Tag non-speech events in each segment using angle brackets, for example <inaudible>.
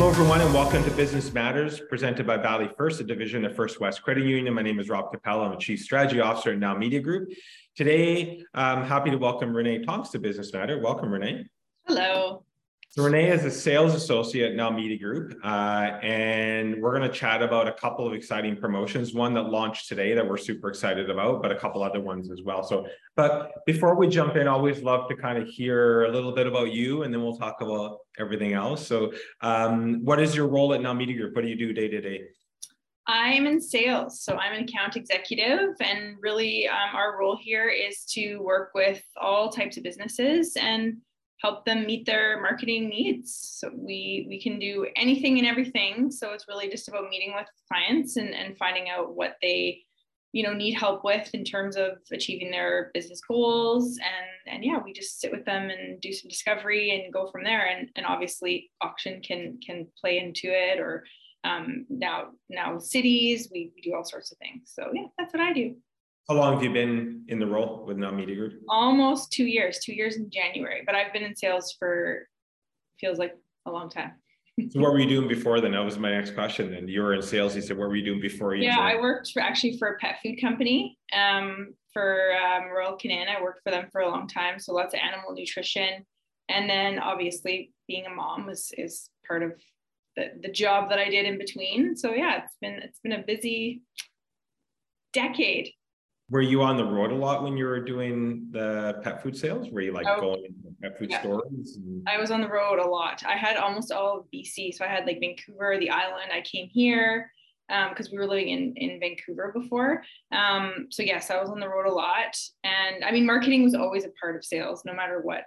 Hello, everyone, and welcome to Business Matters, presented by Valley First, a division of First West Credit Union. My name is Rob Capella. I'm a Chief Strategy Officer at Now Media Group. Today, I'm happy to welcome Renee Tonks to Business Matter. Welcome, Renee. Hello. So Renee is a sales associate at Now Media Group, uh, and we're going to chat about a couple of exciting promotions. One that launched today that we're super excited about, but a couple other ones as well. So, but before we jump in, I always love to kind of hear a little bit about you, and then we'll talk about everything else. So, um, what is your role at Now Media Group? What do you do day to day? I'm in sales, so I'm an account executive, and really, um, our role here is to work with all types of businesses and help them meet their marketing needs. So we we can do anything and everything. So it's really just about meeting with clients and, and finding out what they you know need help with in terms of achieving their business goals and and yeah we just sit with them and do some discovery and go from there and and obviously auction can can play into it or um, now now cities we, we do all sorts of things so yeah that's what i do how long have you been in the role with Now Media Group? Almost two years, two years in January, but I've been in sales for feels like a long time. so what were you doing before then? That was my next question. And you were in sales. You said, what were you doing before you? Yeah, joined? I worked for actually for a pet food company. Um, for um, Royal Canin, I worked for them for a long time. So lots of animal nutrition, and then obviously being a mom is is part of the the job that I did in between. So yeah, it's been it's been a busy decade were you on the road a lot when you were doing the pet food sales? Were you like oh, going to pet food yeah. stores? And... I was on the road a lot. I had almost all of BC. So I had like Vancouver, the island. I came here because um, we were living in, in Vancouver before. Um, so yes, I was on the road a lot. And I mean, marketing was always a part of sales, no matter what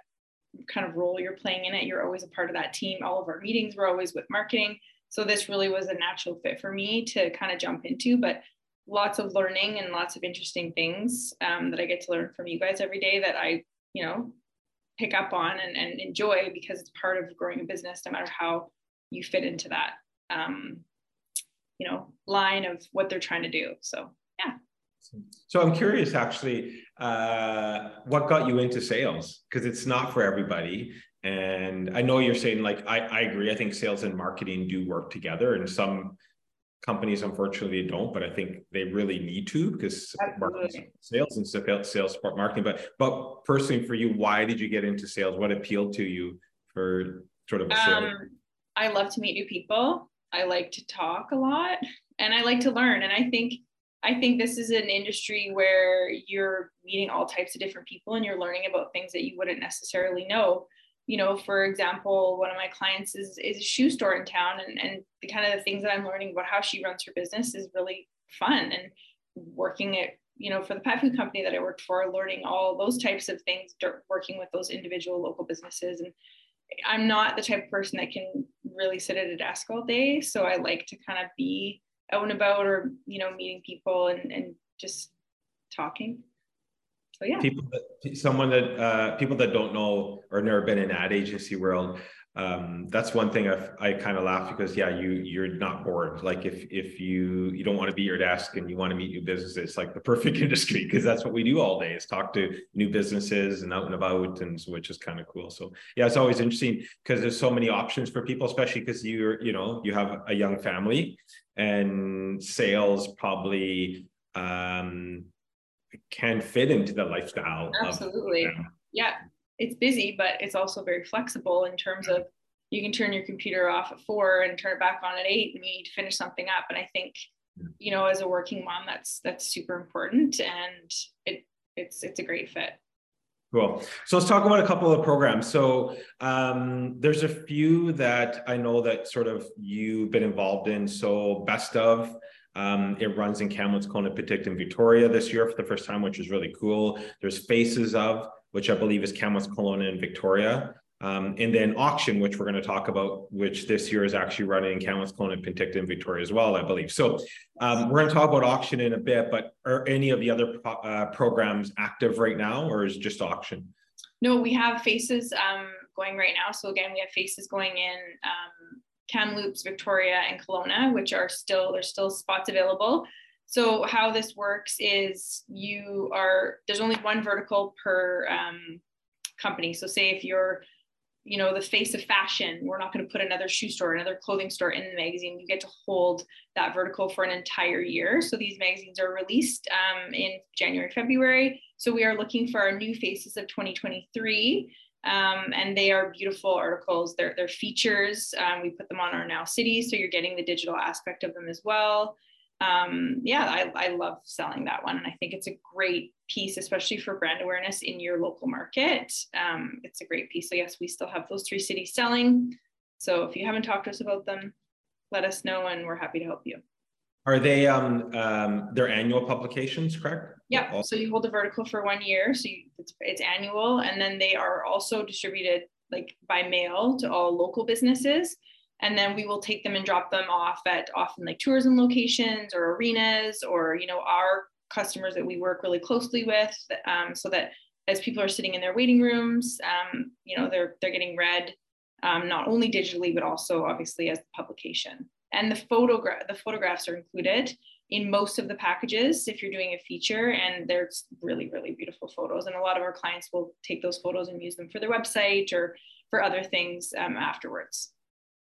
kind of role you're playing in it. You're always a part of that team. All of our meetings were always with marketing. So this really was a natural fit for me to kind of jump into. But lots of learning and lots of interesting things um, that I get to learn from you guys every day that I, you know, pick up on and, and enjoy because it's part of growing a business, no matter how you fit into that, um, you know, line of what they're trying to do. So, yeah. So I'm curious, actually, uh, what got you into sales? Because it's not for everybody. And I know you're saying, like, I, I agree. I think sales and marketing do work together, and some companies unfortunately don't but i think they really need to because sales and sales support marketing. But but personally for you why did you get into sales? What appealed to you for sort of? Um, i love to meet new people. I like to talk a lot and i like to learn. And i think i think this is an industry where you're meeting all types of different people and you're learning about things that you wouldn't necessarily know you know, for example, one of my clients is is a shoe store in town, and and the kind of the things that I'm learning about how she runs her business is really fun. And working at you know for the pet food company that I worked for, learning all those types of things, working with those individual local businesses, and I'm not the type of person that can really sit at a desk all day, so I like to kind of be out and about, or you know, meeting people and and just talking so yeah. People that, someone that uh, people that don't know or never been in ad agency world um, that's one thing I've, i kind of laugh because yeah you you're not bored. Like if if you you don't want to be your desk and you want to meet new businesses it's like the perfect <laughs> industry because that's what we do all day is talk to new businesses and out and about and so, which is kind of cool. So yeah it's always interesting because there's so many options for people especially because you're you know you have a young family and sales probably um can fit into the lifestyle. Absolutely. Of, yeah. It's busy, but it's also very flexible in terms of you can turn your computer off at four and turn it back on at eight and you need to finish something up. And I think, you know, as a working mom, that's that's super important and it it's it's a great fit. Cool. So let's talk about a couple of programs. So um, there's a few that I know that sort of you've been involved in. So best of um, it runs in Kamloops, Kelowna, Penticton, Victoria this year for the first time, which is really cool. There's Faces of, which I believe is Kamloops, Kelowna, and Victoria. Um, and then auction, which we're going to talk about, which this year is actually running in Kamloops, Kelowna, Penticton, Victoria as well, I believe. So um, we're going to talk about auction in a bit, but are any of the other uh, programs active right now, or is just auction? No, we have faces um, going right now. So again, we have faces going in um, Kamloops, Victoria, and Kelowna, which are still there's still spots available. So how this works is you are there's only one vertical per um, company. So say if you're you know the face of fashion we're not going to put another shoe store another clothing store in the magazine you get to hold that vertical for an entire year so these magazines are released um, in january february so we are looking for our new faces of 2023 um, and they are beautiful articles they're, they're features um, we put them on our now city so you're getting the digital aspect of them as well um, yeah, I, I love selling that one. And I think it's a great piece, especially for brand awareness in your local market. Um, it's a great piece. So, yes, we still have those three cities selling. So, if you haven't talked to us about them, let us know and we're happy to help you. Are they um, um their annual publications, correct? Yeah. So you hold a vertical for one year, so you, it's it's annual, and then they are also distributed like by mail to all local businesses and then we will take them and drop them off at often like tourism locations or arenas or you know our customers that we work really closely with um, so that as people are sitting in their waiting rooms um, you know they're they're getting read um, not only digitally but also obviously as the publication and the photograph the photographs are included in most of the packages if you're doing a feature and there's really really beautiful photos and a lot of our clients will take those photos and use them for their website or for other things um, afterwards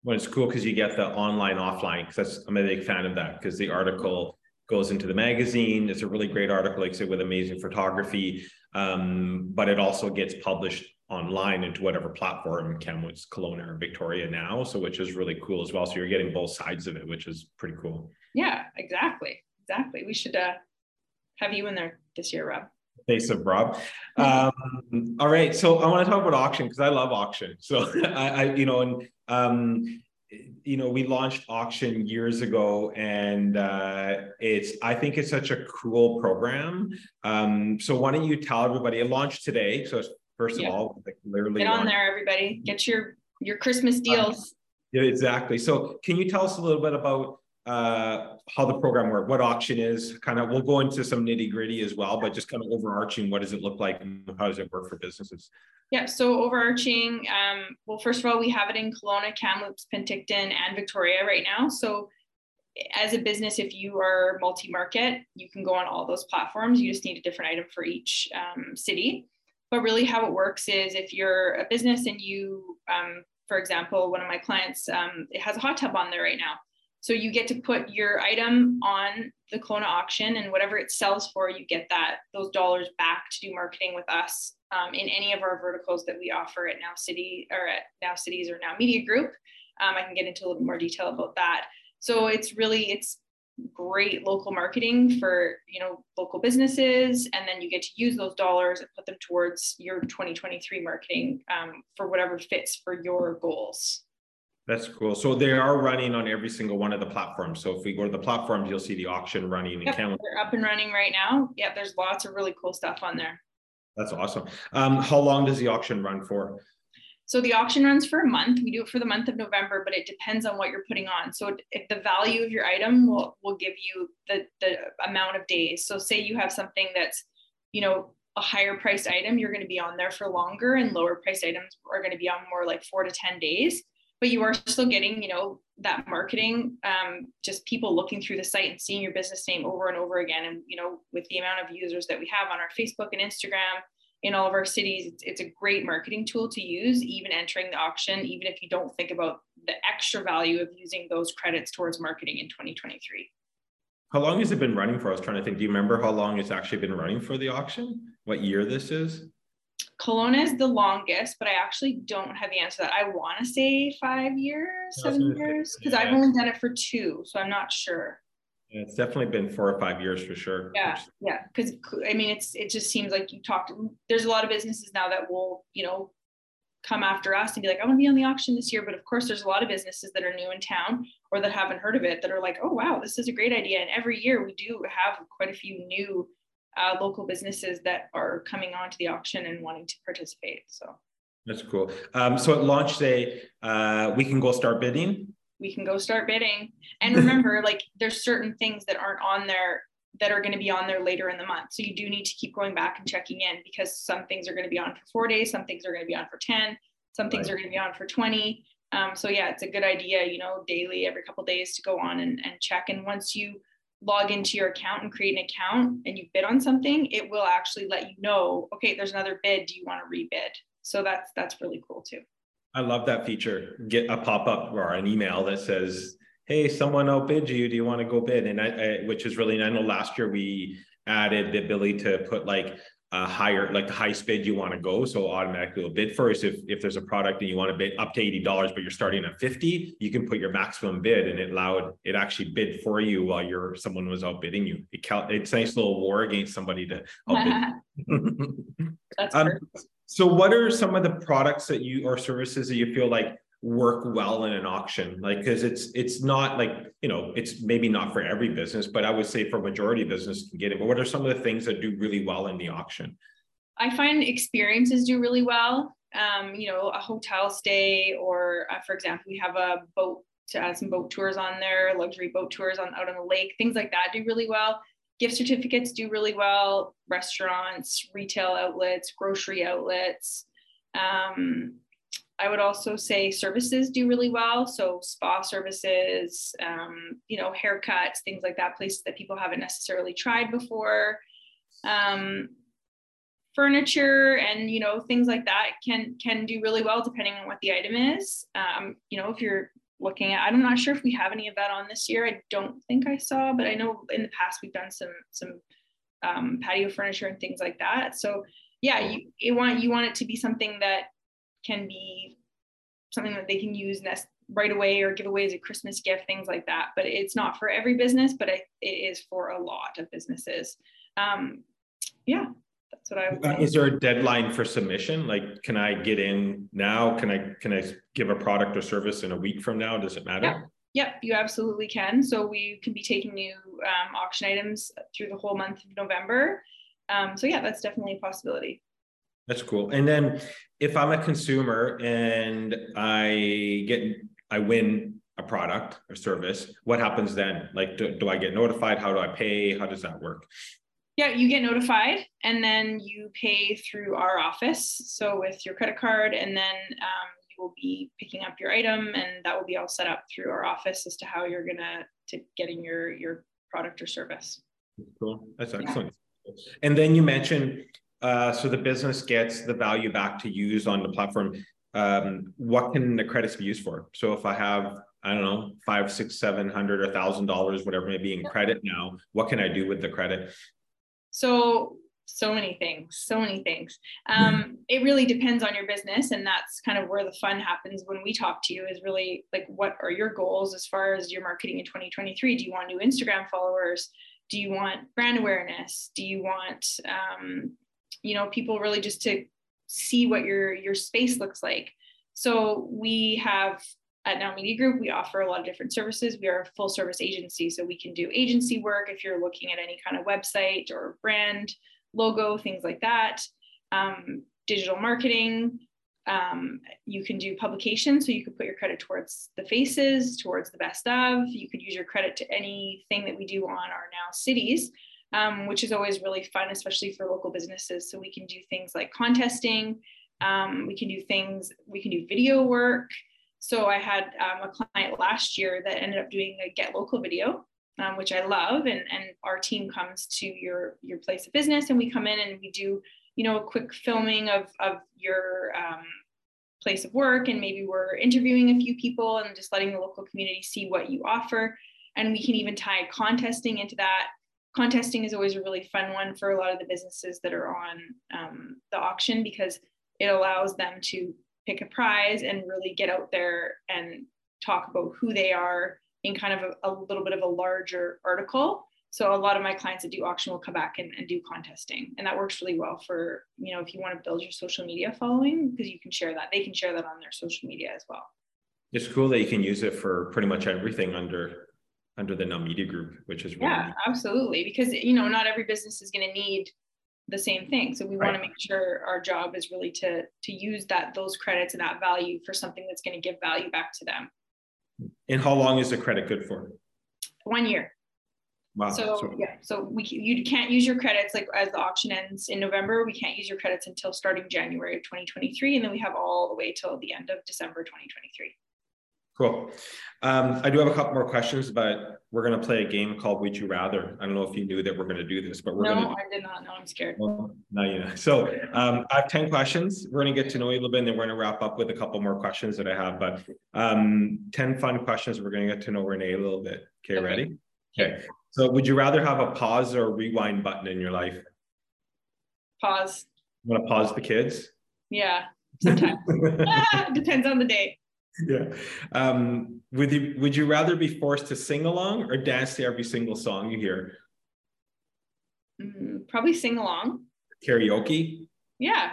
well, it's cool because you get the online, offline. Because I'm a big fan of that. Because the article goes into the magazine. It's a really great article, like with amazing photography. Um, but it also gets published online into whatever platform Kamloops, Kelowna, or Victoria now. So, which is really cool as well. So you're getting both sides of it, which is pretty cool. Yeah, exactly, exactly. We should uh, have you in there this year, Rob face of Rob. Um, all right, so I want to talk about auction because I love auction. So <laughs> I, I, you know, and um, you know, we launched auction years ago, and uh, it's I think it's such a cool program. Um, so why don't you tell everybody? It launched today, so first yeah. of all, like literally get on there, everybody. Get your your Christmas uh, deals. yeah, exactly. So can you tell us a little bit about uh, how the program works, what auction is, kind of, we'll go into some nitty gritty as well, but just kind of overarching, what does it look like and how does it work for businesses? Yeah, so overarching, um, well, first of all, we have it in Kelowna, Kamloops, Penticton, and Victoria right now. So as a business, if you are multi-market, you can go on all those platforms. You just need a different item for each um, city. But really how it works is if you're a business and you, um, for example, one of my clients, um, it has a hot tub on there right now so you get to put your item on the Kelowna auction and whatever it sells for, you get that those dollars back to do marketing with us um, in any of our verticals that we offer at Now City or at Now Cities or Now Media Group. Um, I can get into a little more detail about that. So it's really it's great local marketing for you know local businesses, and then you get to use those dollars and put them towards your 2023 marketing um, for whatever fits for your goals. That's cool. So they are running on every single one of the platforms. So if we go to the platforms, you'll see the auction running. Yep, they're up and running right now. Yeah, there's lots of really cool stuff on there. That's awesome. Um, how long does the auction run for? So the auction runs for a month. We do it for the month of November, but it depends on what you're putting on. So if the value of your item will will give you the the amount of days. So say you have something that's, you know, a higher priced item, you're going to be on there for longer, and lower priced items are going to be on more like four to ten days but you are still getting you know that marketing um, just people looking through the site and seeing your business name over and over again and you know with the amount of users that we have on our facebook and instagram in all of our cities it's, it's a great marketing tool to use even entering the auction even if you don't think about the extra value of using those credits towards marketing in 2023 how long has it been running for i was trying to think do you remember how long it's actually been running for the auction what year this is Kelowna is the longest, but I actually don't have the answer to that. I want to say five years, seven years, because yeah. I've only done it for two, so I'm not sure. Yeah, it's definitely been four or five years for sure. Yeah, yeah, because I mean, it's it just seems like you talked. There's a lot of businesses now that will, you know, come after us and be like, I want to be on the auction this year. But of course, there's a lot of businesses that are new in town or that haven't heard of it that are like, oh wow, this is a great idea. And every year we do have quite a few new uh, local businesses that are coming onto the auction and wanting to participate. So That's cool. Um, so at launch day, uh, we can go start bidding. We can go start bidding. And <laughs> remember, like there's certain things that aren't on there that are going to be on there later in the month. So you do need to keep going back and checking in because some things are going to be on for four days, some things are going to be on for 10, some things right. are going to be on for 20. Um, so yeah, it's a good idea, you know, daily, every couple days to go on and, and check. And once you log into your account and create an account and you bid on something, it will actually let you know, okay, there's another bid. Do you want to rebid? So that's that's really cool too. I love that feature. Get a pop-up or an email that says, hey, someone outbid you. Do you want to go bid? And I, I which is really, I know last year we added the ability to put like a higher, like the highest bid you want to go. So automatically will bid first. If if there's a product and you want to bid up to $80, but you're starting at 50, you can put your maximum bid and it allowed it actually bid for you while you're someone was outbidding you. It cal- it's a nice little war against somebody to outbid. <laughs> That's um, so what are some of the products that you or services that you feel like work well in an auction? Like because it's it's not like you know it's maybe not for every business but i would say for majority of business can get it. But what are some of the things that do really well in the auction? I find experiences do really well. Um, you know a hotel stay or uh, for example we have a boat to add some boat tours on there luxury boat tours on out on the lake things like that do really well gift certificates do really well restaurants retail outlets grocery outlets um, I would also say services do really well. So spa services, um, you know, haircuts, things like that, places that people haven't necessarily tried before. Um, furniture and you know things like that can can do really well depending on what the item is. Um, you know, if you're looking at, I'm not sure if we have any of that on this year. I don't think I saw, but I know in the past we've done some some um, patio furniture and things like that. So yeah, you, want you want it to be something that can be something that they can use nest right away or give away as a Christmas gift, things like that. But it's not for every business, but it, it is for a lot of businesses. Um, yeah, that's what I would say. Is there a deadline for submission? Like, can I get in now? Can I can I give a product or service in a week from now? Does it matter? Yeah. Yep, you absolutely can. So we can be taking new um, auction items through the whole month of November. Um, so yeah, that's definitely a possibility. That's cool. And then if I'm a consumer and I get I win a product or service, what happens then? Like do, do I get notified? How do I pay? How does that work? Yeah, you get notified and then you pay through our office. So with your credit card, and then um, you will be picking up your item, and that will be all set up through our office as to how you're gonna to getting your your product or service. Cool. That's excellent. Yeah. And then you mentioned uh, so the business gets the value back to use on the platform. Um, what can the credits be used for? So if I have, I don't know, five, six, seven hundred or thousand dollars, whatever may be in credit now, what can I do with the credit? So so many things so many things. Um, it really depends on your business and that's kind of where the fun happens when we talk to you is really like what are your goals as far as your marketing in 2023 do you want new instagram followers? Do you want brand awareness? Do you want um, you know people really just to see what your your space looks like? So we have at now media group we offer a lot of different services we are a full service agency so we can do agency work if you're looking at any kind of website or brand logo things like that um, digital marketing um, you can do publication so you could put your credit towards the faces towards the best of you could use your credit to anything that we do on our now cities um, which is always really fun, especially for local businesses. So we can do things like contesting, um, we can do things, we can do video work. So I had um, a client last year that ended up doing a get local video, um, which I love, and and our team comes to your your place of business, and we come in and we do you know a quick filming of of your um, place of work, and maybe we're interviewing a few people and just letting the local community see what you offer, and we can even tie contesting into that. Contesting is always a really fun one for a lot of the businesses that are on um, the auction because it allows them to pick a prize and really get out there and talk about who they are in kind of a, a little bit of a larger article so a lot of my clients that do auction will come back and, and do contesting and that works really well for you know if you want to build your social media following because you can share that they can share that on their social media as well it's cool that you can use it for pretty much everything under under the Now Media Group, which is really yeah, neat. absolutely. Because you know, not every business is going to need the same thing. So we right. want to make sure our job is really to to use that those credits and that value for something that's going to give value back to them. And how long is the credit good for? One year. Wow. So, so yeah, so we you can't use your credits like as the auction ends in November. We can't use your credits until starting January of 2023, and then we have all the way till the end of December 2023. Cool. Um, I do have a couple more questions, but we're going to play a game called Would You Rather. I don't know if you knew that we're going to do this, but we're no, going to. No, I did not know. I'm scared. Well, now you know. So um, I have 10 questions. We're going to get to know you a little bit, and then we're going to wrap up with a couple more questions that I have. But um, 10 fun questions. We're going to get to know Renee a little bit. Okay, okay. ready? Okay. So would you rather have a pause or a rewind button in your life? Pause. You want to pause the kids? Yeah, sometimes. <laughs> Depends on the day <laughs> yeah. Um, would you would you rather be forced to sing along or dance to every single song you hear? Mm, probably sing along. Karaoke. Yeah,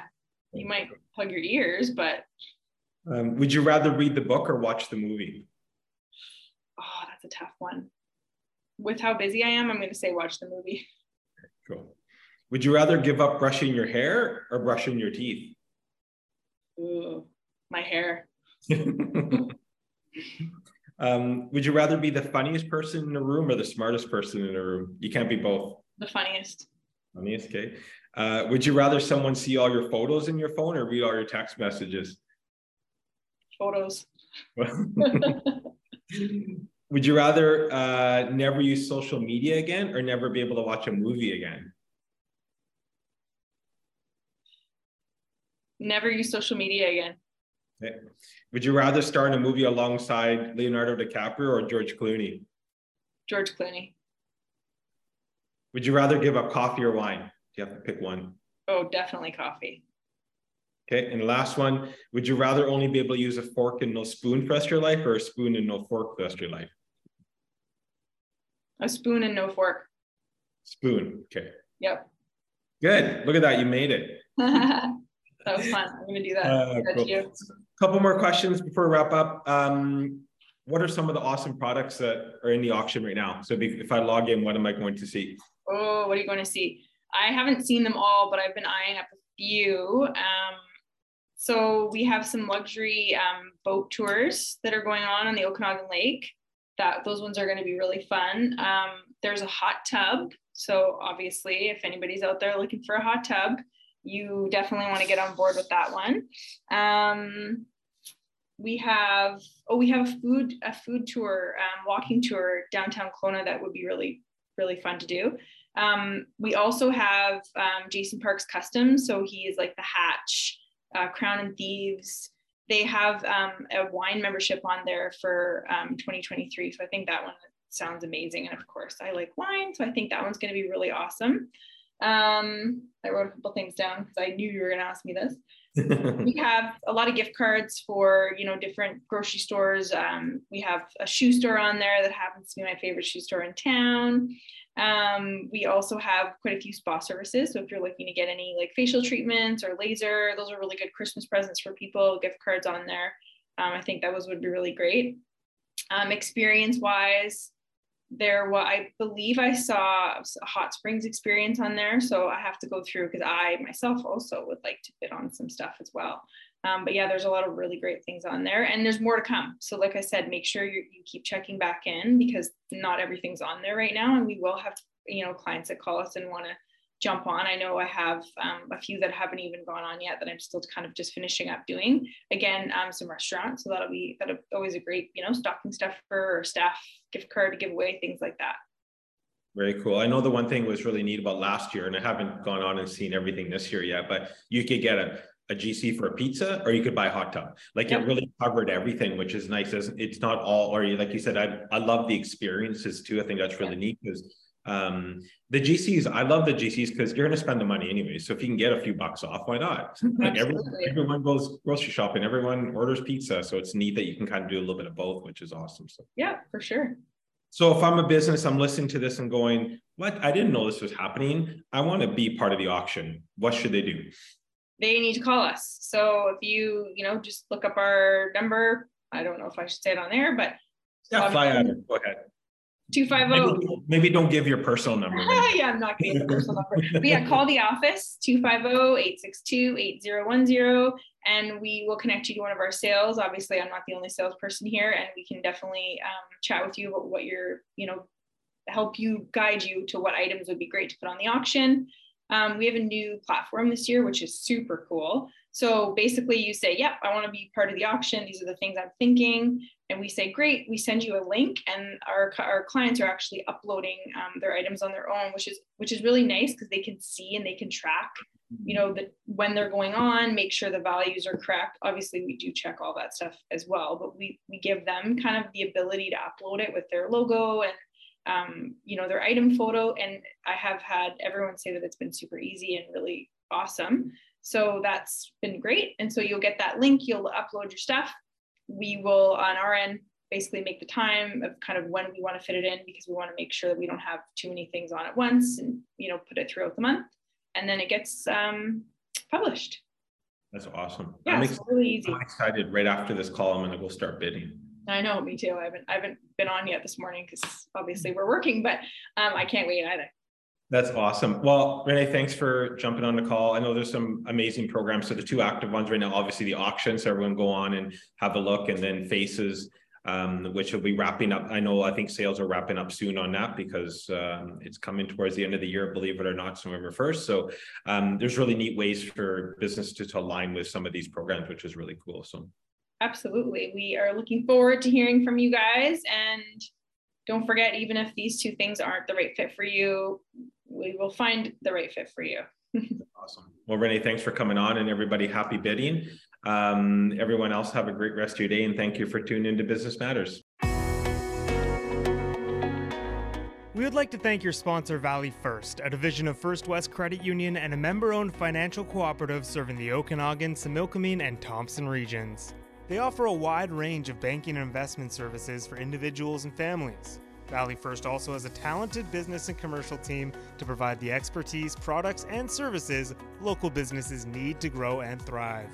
you might plug your ears, but. Um, would you rather read the book or watch the movie? Oh, that's a tough one. With how busy I am, I'm going to say watch the movie. <laughs> Cool. Would you rather give up brushing your hair or brushing your teeth? Ooh, my hair. <laughs> um, would you rather be the funniest person in the room or the smartest person in the room? You can't be both. The funniest. Funniest, okay. Uh, would you rather someone see all your photos in your phone or read all your text messages? Photos. <laughs> would you rather uh, never use social media again or never be able to watch a movie again? Never use social media again. Okay. Would you rather star in a movie alongside Leonardo DiCaprio or George Clooney? George Clooney. Would you rather give up coffee or wine? You have to pick one. Oh, definitely coffee. Okay, and last one, would you rather only be able to use a fork and no spoon for the rest of your life or a spoon and no fork for the rest of your life? A spoon and no fork. Spoon, okay. Yep. Good, look at that, you made it. <laughs> that was fun. I'm going to do that. Uh, cool. Couple more questions before we wrap up. Um, what are some of the awesome products that are in the auction right now? So if I log in, what am I going to see? Oh, what are you going to see? I haven't seen them all, but I've been eyeing up a few. Um, so we have some luxury um, boat tours that are going on on the Okanagan Lake. That those ones are going to be really fun. Um, there's a hot tub. So obviously, if anybody's out there looking for a hot tub, you definitely want to get on board with that one. Um, we have oh we have a food a food tour um, walking tour downtown Kelowna that would be really really fun to do. Um, we also have um, Jason Parks Customs, so he is like the Hatch, uh, Crown and Thieves. They have um, a wine membership on there for um, 2023, so I think that one sounds amazing. And of course, I like wine, so I think that one's going to be really awesome. Um, I wrote a couple things down because I knew you were going to ask me this. <laughs> we have a lot of gift cards for you know different grocery stores. Um, we have a shoe store on there that happens to be my favorite shoe store in town. Um, we also have quite a few spa services. So if you're looking to get any like facial treatments or laser, those are really good Christmas presents for people. Gift cards on there. Um, I think that was would be really great. Um, experience wise, there what i believe i saw a hot springs experience on there so i have to go through because i myself also would like to bid on some stuff as well um, but yeah there's a lot of really great things on there and there's more to come so like i said make sure you, you keep checking back in because not everything's on there right now and we will have you know clients that call us and want to jump on. I know I have um, a few that haven't even gone on yet that I'm still kind of just finishing up doing. Again, um, some restaurants, so that'll be that'll always a great you know stocking stuffer or staff gift card to give away, things like that. Very cool. I know the one thing was really neat about last year, and I haven't gone on and seen everything this year yet, but you could get a a GC for a pizza, or you could buy a hot tub. Like yep. it really covered everything, which is nice. It's not all, or like you said, I I love the experiences too. I think that's really neat because um, the GCs, I love the GCs because you're going to spend the money anyway. So if you can get a few bucks off, why not? like everyone, everyone goes grocery shopping, everyone orders pizza. So it's neat that you can kind of do a little bit of both, which is awesome. So yeah, for sure. So if I'm a business, I'm listening to this and going, what? I didn't know this was happening. I want to be part of the auction. What should they do? They need to call us. So if you, you know, just look up our number. I don't know if I should say it on there, but yeah, fly out. Go ahead 250 maybe, maybe don't give your personal <laughs> number. yeah, I'm not giving the personal number. But yeah, call the office 250-862-8010 and we will connect you to one of our sales. Obviously, I'm not the only salesperson here and we can definitely um, chat with you about what your, you know, help you guide you to what items would be great to put on the auction. Um, we have a new platform this year, which is super cool. So basically, you say, Yep, I want to be part of the auction. These are the things I'm thinking. And we say, Great, we send you a link, and our, our clients are actually uploading um, their items on their own, which is which is really nice because they can see and they can track, you know, when they're going on, make sure the values are correct. Obviously, we do check all that stuff as well, but we we give them kind of the ability to upload it with their logo and um, you know, their item photo. And I have had everyone say that it's been super easy and really awesome. So that's been great. And so you'll get that link, you'll upload your stuff. We will, on our end, basically make the time of kind of when we want to fit it in because we want to make sure that we don't have too many things on at once and, you know, put it throughout the month. And then it gets um, published. That's awesome. Yeah, I'm it's ex- really easy. I'm excited. Right after this call, I'm going to go start bidding. I know, me too. I haven't I haven't been on yet this morning because obviously we're working, but um, I can't wait either. That's awesome. Well, Renee, thanks for jumping on the call. I know there's some amazing programs. So the two active ones right now, obviously the auction. So everyone go on and have a look, and then Faces, um, which will be wrapping up. I know I think sales are wrapping up soon on that because um, it's coming towards the end of the year, believe it or not, November 1st. So um, there's really neat ways for business to, to align with some of these programs, which is really cool. So Absolutely. We are looking forward to hearing from you guys. And don't forget, even if these two things aren't the right fit for you, we will find the right fit for you. <laughs> awesome. Well, Renee, thanks for coming on and everybody happy bidding. Um, everyone else have a great rest of your day and thank you for tuning into Business Matters. We would like to thank your sponsor, Valley First, a division of First West Credit Union and a member owned financial cooperative serving the Okanagan, Similkameen, and Thompson regions. They offer a wide range of banking and investment services for individuals and families. Valley First also has a talented business and commercial team to provide the expertise, products, and services local businesses need to grow and thrive.